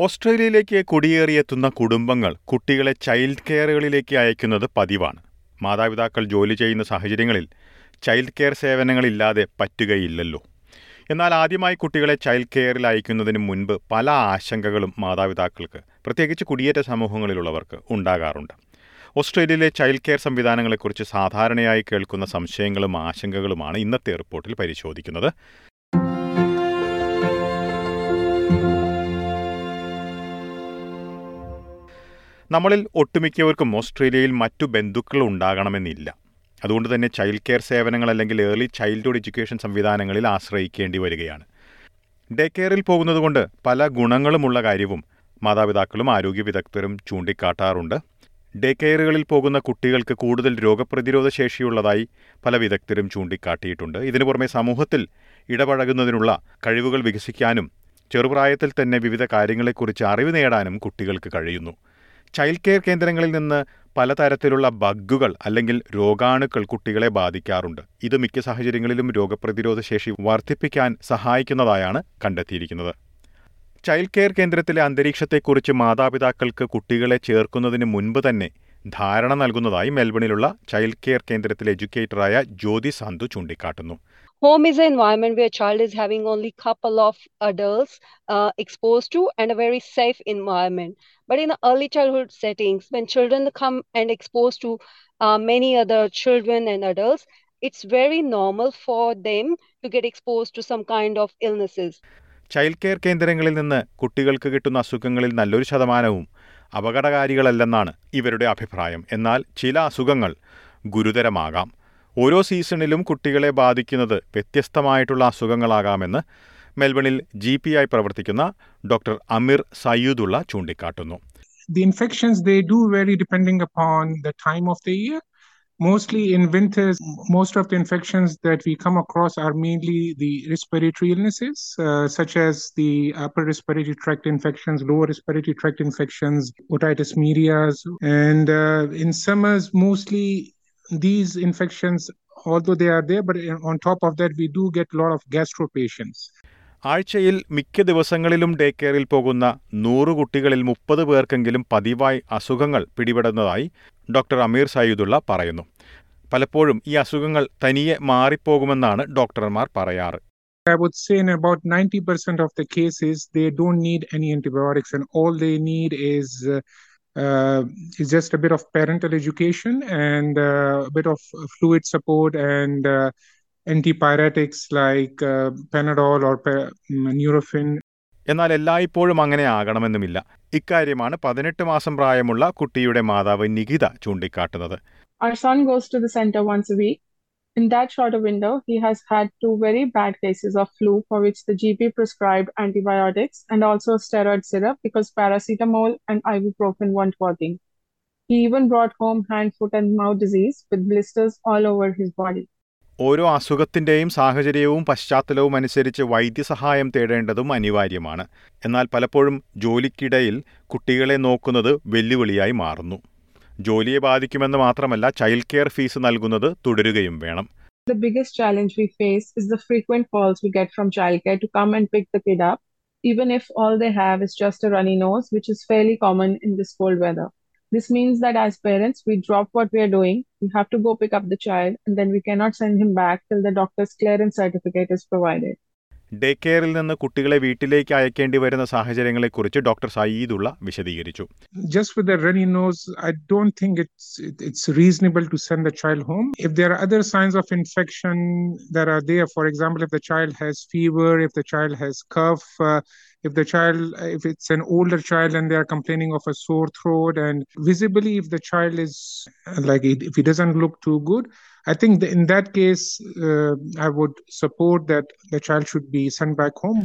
ഓസ്ട്രേലിയയിലേക്ക് കുടിയേറിയെത്തുന്ന കുടുംബങ്ങൾ കുട്ടികളെ ചൈൽഡ് കെയറുകളിലേക്ക് അയക്കുന്നത് പതിവാണ്. മാതാപിതാക്കൾ ജോലി ചെയ്യുന്ന സാഹചര്യങ്ങളിൽ ചൈൽഡ് കെയർ സേവനങ്ങളില്ലാതെ പറ്റുകയില്ലല്ലോ. എന്നാൽ ആദ്യമായി കുട്ടികളെ ചൈൽഡ് കെയറിൽ അയക്കുന്നതിന് മുൻപ് പല ആശങ്കകളും മാതാപിതാക്കൾക്ക് പ്രത്യേകിച്ച് കുടിയേറ്റ സമൂഹങ്ങളിലുള്ളവർക്ക് ഉണ്ടാകാറുണ്ട്. ഓസ്ട്രേലിയയിലെ ചൈൽഡ് കെയർ സംവിധാനങ്ങളെക്കുറിച്ച് സാധാരണയായി കേൾക്കുന്ന സംശയങ്ങളും ആശങ്കകളുമാണ് ഇന്നത്തെ റിപ്പോർട്ടിൽ പരിശോധിക്കുന്നത്. നമ്മളിൽ ഒട്ടുമിക്കവർക്കും ഓസ്ട്രേലിയയിൽ മറ്റു ബന്ധുക്കൾ ഉണ്ടാകണമെന്നില്ല. അതുകൊണ്ട് തന്നെ ചൈൽഡ് കെയർ സേവനങ്ങൾ അല്ലെങ്കിൽ ഏർലി ചൈൽഡ്ഹുഡ് എഡ്യൂക്കേഷൻ സംവിധാനങ്ങളിൽ ആശ്രയിക്കേണ്ടി വരികയാണ്. ഡേ കെയറിൽ പോകുന്നതുകൊണ്ട് പല ഗുണങ്ങളുമുള്ള കാര്യവും മാതാപിതാക്കളും ആരോഗ്യ വിദഗ്ധരും ചൂണ്ടിക്കാട്ടാറുണ്ട്. ഡേ കെയറുകളിൽ പോകുന്ന കുട്ടികൾക്ക് കൂടുതൽ രോഗപ്രതിരോധ ശേഷിയുള്ളതായി പല വിദഗ്ധരും ചൂണ്ടിക്കാട്ടിയിട്ടുണ്ട്. ഇതിനു പുറമെ സമൂഹത്തിൽ ഇടപഴകുന്നതിനുള്ള കഴിവുകൾ വികസിക്കാനും ചെറുപ്രായത്തിൽ തന്നെ വിവിധ കാര്യങ്ങളെക്കുറിച്ച് അറിവ് നേടാനും കുട്ടികൾക്ക് കഴിയുന്നു. ചൈൽഡ് കെയർ കേന്ദ്രങ്ങളിൽ നിന്ന് പലതരത്തിലുള്ള ബഗ്ഗുകൾ അല്ലെങ്കിൽ രോഗാണുക്കൾ കുട്ടികളെ ബാധിക്കാറുണ്ട്. ഇത് മിക്ക സാഹചര്യങ്ങളിലും രോഗപ്രതിരോധ ശേഷി വർദ്ധിപ്പിക്കാൻ സഹായിക്കുന്നതായാണ് കണ്ടെത്തിയിരിക്കുന്നത്. ചൈൽഡ് കെയർ കേന്ദ്രത്തിലെ അന്തരീക്ഷത്തെക്കുറിച്ച് മാതാപിതാക്കൾക്ക് കുട്ടികളെ ചേർക്കുന്നതിന് മുൻപ് തന്നെ ധാരണ നൽകുന്നതായി മെൽബണിലുള്ള ചൈൽഡ് കെയർ കേന്ദ്രത്തിലെ എഡ്യൂക്കേറ്ററായ ജ്യോതി സന്തു ചൂണ്ടിക്കാട്ടുന്നു. Home is an environment where a child is having only couple of adults uh, exposed to and a very safe environment but in the early childhood settings when children come and exposed to uh, many other children and adults it's very normal for them to get exposed to some kind of illnesses child care കേന്ദ്രങ്ങളിൽ നിന്ന് കുട്ടികൾക്ക് കിട്ടുന്ന അസുഖങ്ങളിൽ നല്ലൊരു ശതമാനവും അപകടകാരികളല്ലെന്നാണ് ഇവരുടെ അഭിപ്രായം എന്നാൽ ചില അസുഖങ്ങൾ ഗുരുതരമാകാം ഓരോ സീസണിലും കുട്ടികളെ ബാധിക്കുന്നത് വ്യത്യസ്തമായിട്ടുള്ള അസുഖങ്ങളാകാമെന്ന് മെൽബണിൽ ജി പി ആയി പ്രവർത്തിക്കുന്ന ഡോക്ടർ അമീർ സയ്യൂദുള്ള ചൂണ്ടിക്കാട്ടുന്നു. The infections they do vary depending upon the time of the year mostly in winters most of the infections that we come across are mainly the respiratory illnesses such as the upper respiratory tract infections lower respiratory tract infections otitis medias and in summers mostly these infections, although they are there, but on top of that, we do get a lot of gastro patients. ആഴ്ചയിൽ മിക്ക ദിവസങ്ങളിലും day കെയറിൽ പോകുന്ന നൂറ് കുട്ടികളിൽ മുപ്പത് പേർക്കെങ്കിലും പതിവായി അസുഖങ്ങൾ പിടിപെടുന്നതായി ഡോക്ടർ അമീർ സയ്യിദുള്ള പറയുന്നു പലപ്പോഴും ഈ അസുഖങ്ങൾ തനിയെ മാറിപ്പോകുമെന്നാണ് ഡോക്ടർമാർ പറയാറ് I would say in about 90% of the cases, they don't need any antibiotics, and all they need is uh, uh, is just a bit of parental education and uh, a bit of fluid support and uh, antipyretics like uh, Panadol or pa- Nurofen. എന്നാൽ എല്ലായ്പ്പോഴും അങ്ങനെ ആകണമെന്നുമില്ല ഇക്കാര്യമാണ് പതിനെട്ട് മാസം പ്രായമുള്ള കുട്ടിയുടെ മാതാവ് നികിത ചൂണ്ടിക്കാട്ടുന്നത് Our son goes to the center once a week. In that short shorter window, he has had two very bad cases of flu for which the GP prescribed antibiotics and also steroid syrup because paracetamol and ibuprofen weren't working. He even brought home hand, foot, and mouth disease with blisters all over his body. ഓരോ അസുഖത്തിന്റെയും സാഹചര്യവും പശ്ചാത്തലവും അനുസരിച്ച് വൈദ്യസഹായം തേടേണ്ടതും അനിവാര്യമാണ് എന്നാൽ പലപ്പോഴും ജോലിക്കിടയിൽ കുട്ടികളെ നോക്കുന്നത് വെല്ലുവിളിയായി മാറുന്നു ജോലിയെ ബാധിക്കുമെന്ന് മാത്രമല്ല ചൈൽഡ് കെയർ ഫീസ് നൽകുന്നത് തുടരുകയും വേണം The biggest challenge we face is the frequent calls we get from childcare to come and pick the kid up, even if all they have is just a runny nose, which is fairly common in this cold weather. This means that as parents, we drop what we are doing, we have to go pick up the child, and then we cannot send him back till the doctor's clearance certificate is provided. Day കെയറിൽ നിന്ന് കുട്ടികളെ വീട്ടിലേക്ക് അയക്കേണ്ടി വരുന്ന സാഹചര്യങ്ങളെക്കുറിച്ച് doctor Syedulla വിശദീകരിച്ചു. Just with nose I don't think it's it's reasonable to send the child home if there other signs of infection there are there for example if the child has fever if the child has cough if the child if it's an older child and they are complaining of a sore throat and visibly if the child is uh, like it, if he doesn't look too good i think that in that case uh, i would support that the child should be sent back home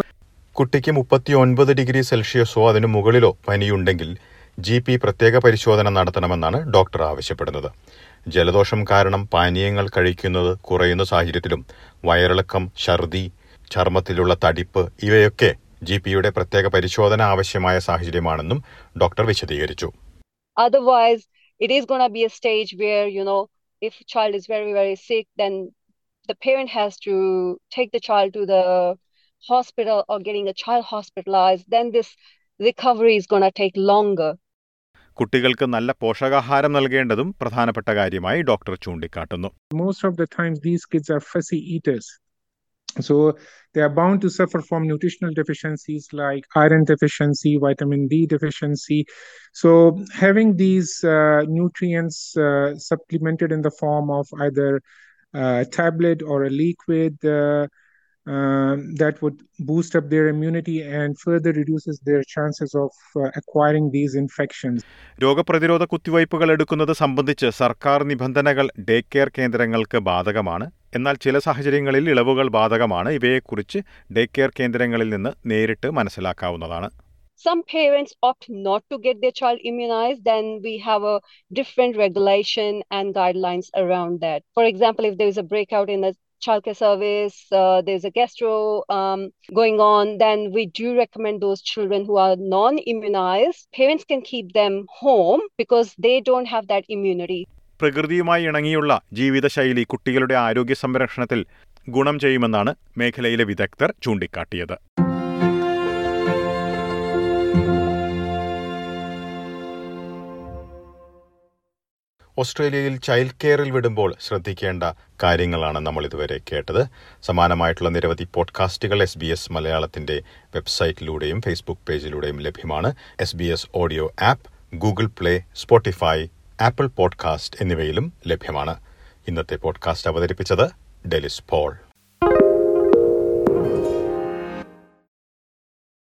കുട്ടിക്ക് മുപ്പത്തി ഒൻപത് degree സെൽഷ്യസോ അതിനു മുകളിലോ പനിയുണ്ടെങ്കിൽ G P പ്രത്യേക പരിശോധന നടത്തണമെന്നാണ് doctor ആവശ്യപ്പെടുന്നത് ജലദോഷം കാരണം പാനീയങ്ങൾ കഴിക്കുന്നത് കുറയുന്ന സാഹചര്യത്തിലും വയറിളക്കം ഛർദി ചർമ്മത്തിലുള്ള തടിപ്പ് ഇവയൊക്കെ ജി പിയുടെ പ്രത്യേക പരിശോധന ആവശ്യമായ സാഹചര്യമാണെന്നും ഡോക്ടർ വിശദീകരിച്ചു otherwise it is going to be a stage where you know if child is very very sick then the parent has to take the child to the hospital or getting the child hospitalized then this recovery is going to take longer. കുട്ടികൾക്ക് നല്ല പോഷകാഹാരം നൽകേണ്ടതും പ്രധാനപ്പെട്ട കാര്യമായി doctor ചൂണ്ടിക്കാട്ടുന്നു Most of the times, these kids are fussy eaters. So they are bound to suffer from nutritional deficiencies like iron deficiency, vitamin D deficiency. So having these uh, nutrients uh, supplemented in the form of either a tablet or a liquid uh, um, that would boost up their immunity and further reduces their chances of uh, acquiring these infections. രോഗപ്രതിരോധ കുത്തിവയ്പ്പുകൾ എടുക്കുന്നത് സംബന്ധിച്ച് സർക്കാർ നിബന്ധനകൾ day care കേന്ദ്രങ്ങൾക്ക് ബാധകമാണ് എന്നാൽ ചില സാഹചര്യങ്ങളിൽ ഇളവുകൾ ബാധകമാണ് ഇവയെക്കുറിച്ച് ഡേ കെയർ കേന്ദ്രങ്ങളിൽ നിന്ന് നേരിട്ട് മനസ്സിലാക്കാവുന്നതാണ് Some parents opt not to get their child immunized, then we have a different regulation and guidelines around that. For example, if there is a breakout in the childcare service, uh, there's a gastro um, going on, then we do recommend those children who are non immunized. Parents can keep them home because they don't have that immunity. പ്രകൃതിയുമായി ഇണങ്ങിയുള്ള ജീവിതശൈലി കുട്ടികളുടെ ആരോഗ്യ സംരക്ഷണത്തിൽ ഗുണം ചെയ്യുമെന്നാണ് മേഖലയിലെ വിദഗ്ധർ ചൂണ്ടിക്കാട്ടിയത്. ഓസ്ട്രേലിയയിൽ ചൈൽഡ് കെയറിൽ വിടുമ്പോൾ ശ്രദ്ധിക്കേണ്ട കാര്യങ്ങളാണ് നമ്മൾ ഇതുവരെ കേട്ടത്. സമാനമായിട്ടുള്ള നിരവധി പോഡ്കാസ്റ്റുകൾ എസ് ബി എസ് മലയാളത്തിന്റെ വെബ്സൈറ്റിലൂടെയും ഫേസ്ബുക്ക് പേജിലൂടെയും ലഭ്യമാണ്. S B S audio app Google Play Spotify Apple podcast എന്നിവയിലും ലഭ്യമാണ്. ഇന്നത്തെ പോഡ്കാസ്റ്റ് അവതരിപ്പിച്ചത് ഡെലിസ് പോൾ.